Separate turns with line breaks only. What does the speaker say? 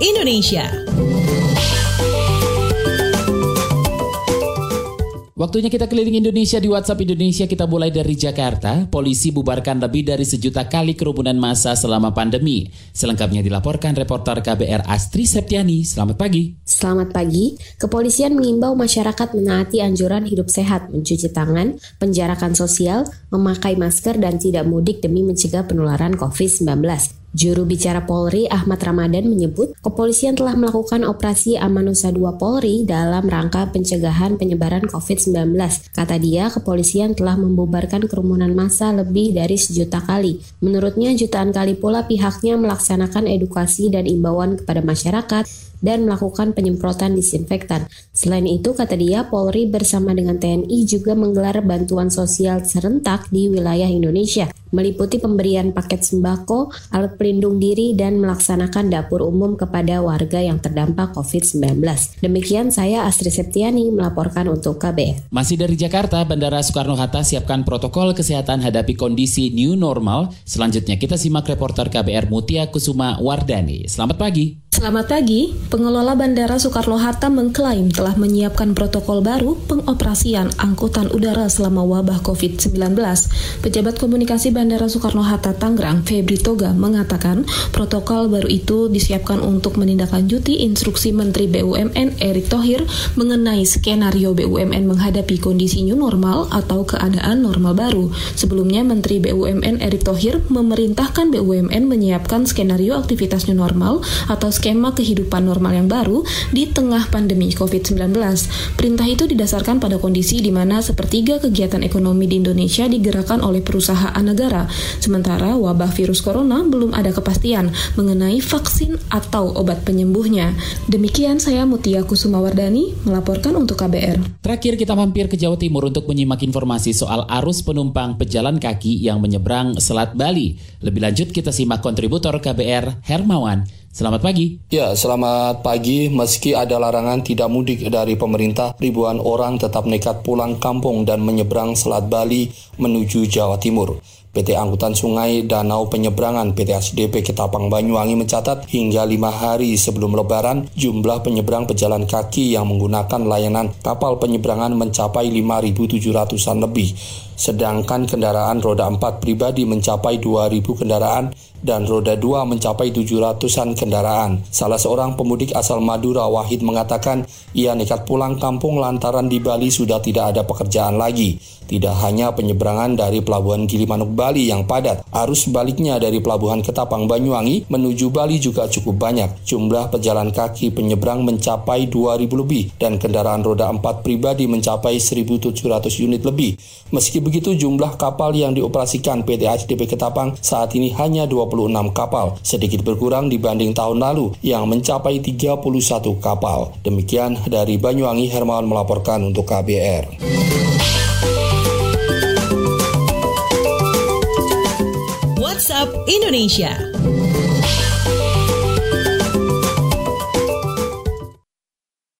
Indonesia.
Waktunya kita keliling Indonesia di WhatsApp Indonesia. Kita mulai dari Jakarta. Polisi bubarkan lebih dari sejuta kali kerumunan massa selama pandemi. Selengkapnya dilaporkan reporter KBR Astri Septiani. Selamat pagi.
Selamat pagi. Kepolisian mengimbau masyarakat menaati anjuran hidup sehat, mencuci tangan, penjarakan sosial, memakai masker, dan tidak mudik demi mencegah penularan COVID-19. Juru bicara Polri Ahmad Ramadan menyebut kepolisian telah melakukan operasi Amanusa 2 Polri dalam rangka pencegahan penyebaran COVID-19. Kata dia, kepolisian telah membubarkan kerumunan massa lebih dari sejuta kali. Menurutnya, jutaan kali pula pihaknya melaksanakan edukasi dan imbauan kepada masyarakat dan melakukan penyemprotan disinfektan. Selain itu, kata dia, Polri bersama dengan TNI juga menggelar bantuan sosial serentak di wilayah Indonesia, meliputi pemberian paket sembako, alat pelindung diri, dan melaksanakan dapur umum kepada warga yang terdampak COVID-19. Demikian saya Astri Septiani melaporkan untuk KBR.
Masih dari Jakarta, Bandara Soekarno-Hatta siapkan protokol kesehatan hadapi kondisi new normal. Selanjutnya kita simak reporter KBR Mutia Kusuma Wardani. Selamat pagi.
Selamat pagi, pengelola Bandara Soekarno-Hatta mengklaim telah menyiapkan protokol baru pengoperasian angkutan udara selama wabah COVID-19. Pejabat komunikasi Bandara Soekarno-Hatta Tangerang, Febri Toga, mengatakan protokol baru itu disiapkan untuk menindaklanjuti instruksi Menteri BUMN Erick Thohir mengenai skenario BUMN menghadapi kondisi new normal atau keadaan normal baru. Sebelumnya, Menteri BUMN Erick Thohir memerintahkan BUMN menyiapkan skenario aktivitas new normal atau skema kehidupan normal yang baru di tengah pandemi COVID-19. Perintah itu didasarkan pada kondisi di mana sepertiga kegiatan ekonomi di Indonesia digerakkan oleh perusahaan negara, sementara wabah virus corona belum ada kepastian mengenai vaksin atau obat penyembuhnya. Demikian saya Mutia Kusumawardani melaporkan untuk KBR.
Terakhir kita mampir ke Jawa Timur untuk menyimak informasi soal arus penumpang pejalan kaki yang menyeberang Selat Bali. Lebih lanjut kita simak kontributor KBR Hermawan Selamat pagi.
Ya, selamat pagi. Meski ada larangan tidak mudik dari pemerintah, ribuan orang tetap nekat pulang kampung dan menyeberang Selat Bali menuju Jawa Timur. PT Angkutan Sungai Danau Penyeberangan PT SDP Ketapang Banyuwangi mencatat hingga lima hari sebelum lebaran jumlah penyeberang pejalan kaki yang menggunakan layanan kapal penyeberangan mencapai 5.700an lebih. Sedangkan kendaraan roda 4 pribadi mencapai 2.000 kendaraan dan roda 2 mencapai 700-an kendaraan. Salah seorang pemudik asal Madura Wahid mengatakan ia nekat pulang kampung lantaran di Bali sudah tidak ada pekerjaan lagi. Tidak hanya penyeberangan dari Pelabuhan Gilimanuk Bali yang padat, arus baliknya dari Pelabuhan Ketapang Banyuwangi menuju Bali juga cukup banyak. Jumlah pejalan kaki penyeberang mencapai 2.000 lebih dan kendaraan roda 4 pribadi mencapai 1.700 unit lebih. Meski begitu jumlah kapal yang dioperasikan PT HDP Ketapang saat ini hanya 26 kapal, sedikit berkurang dibanding tahun lalu yang mencapai 31 kapal. Demikian dari Banyuwangi Hermawan melaporkan untuk KBR.
WhatsApp Indonesia.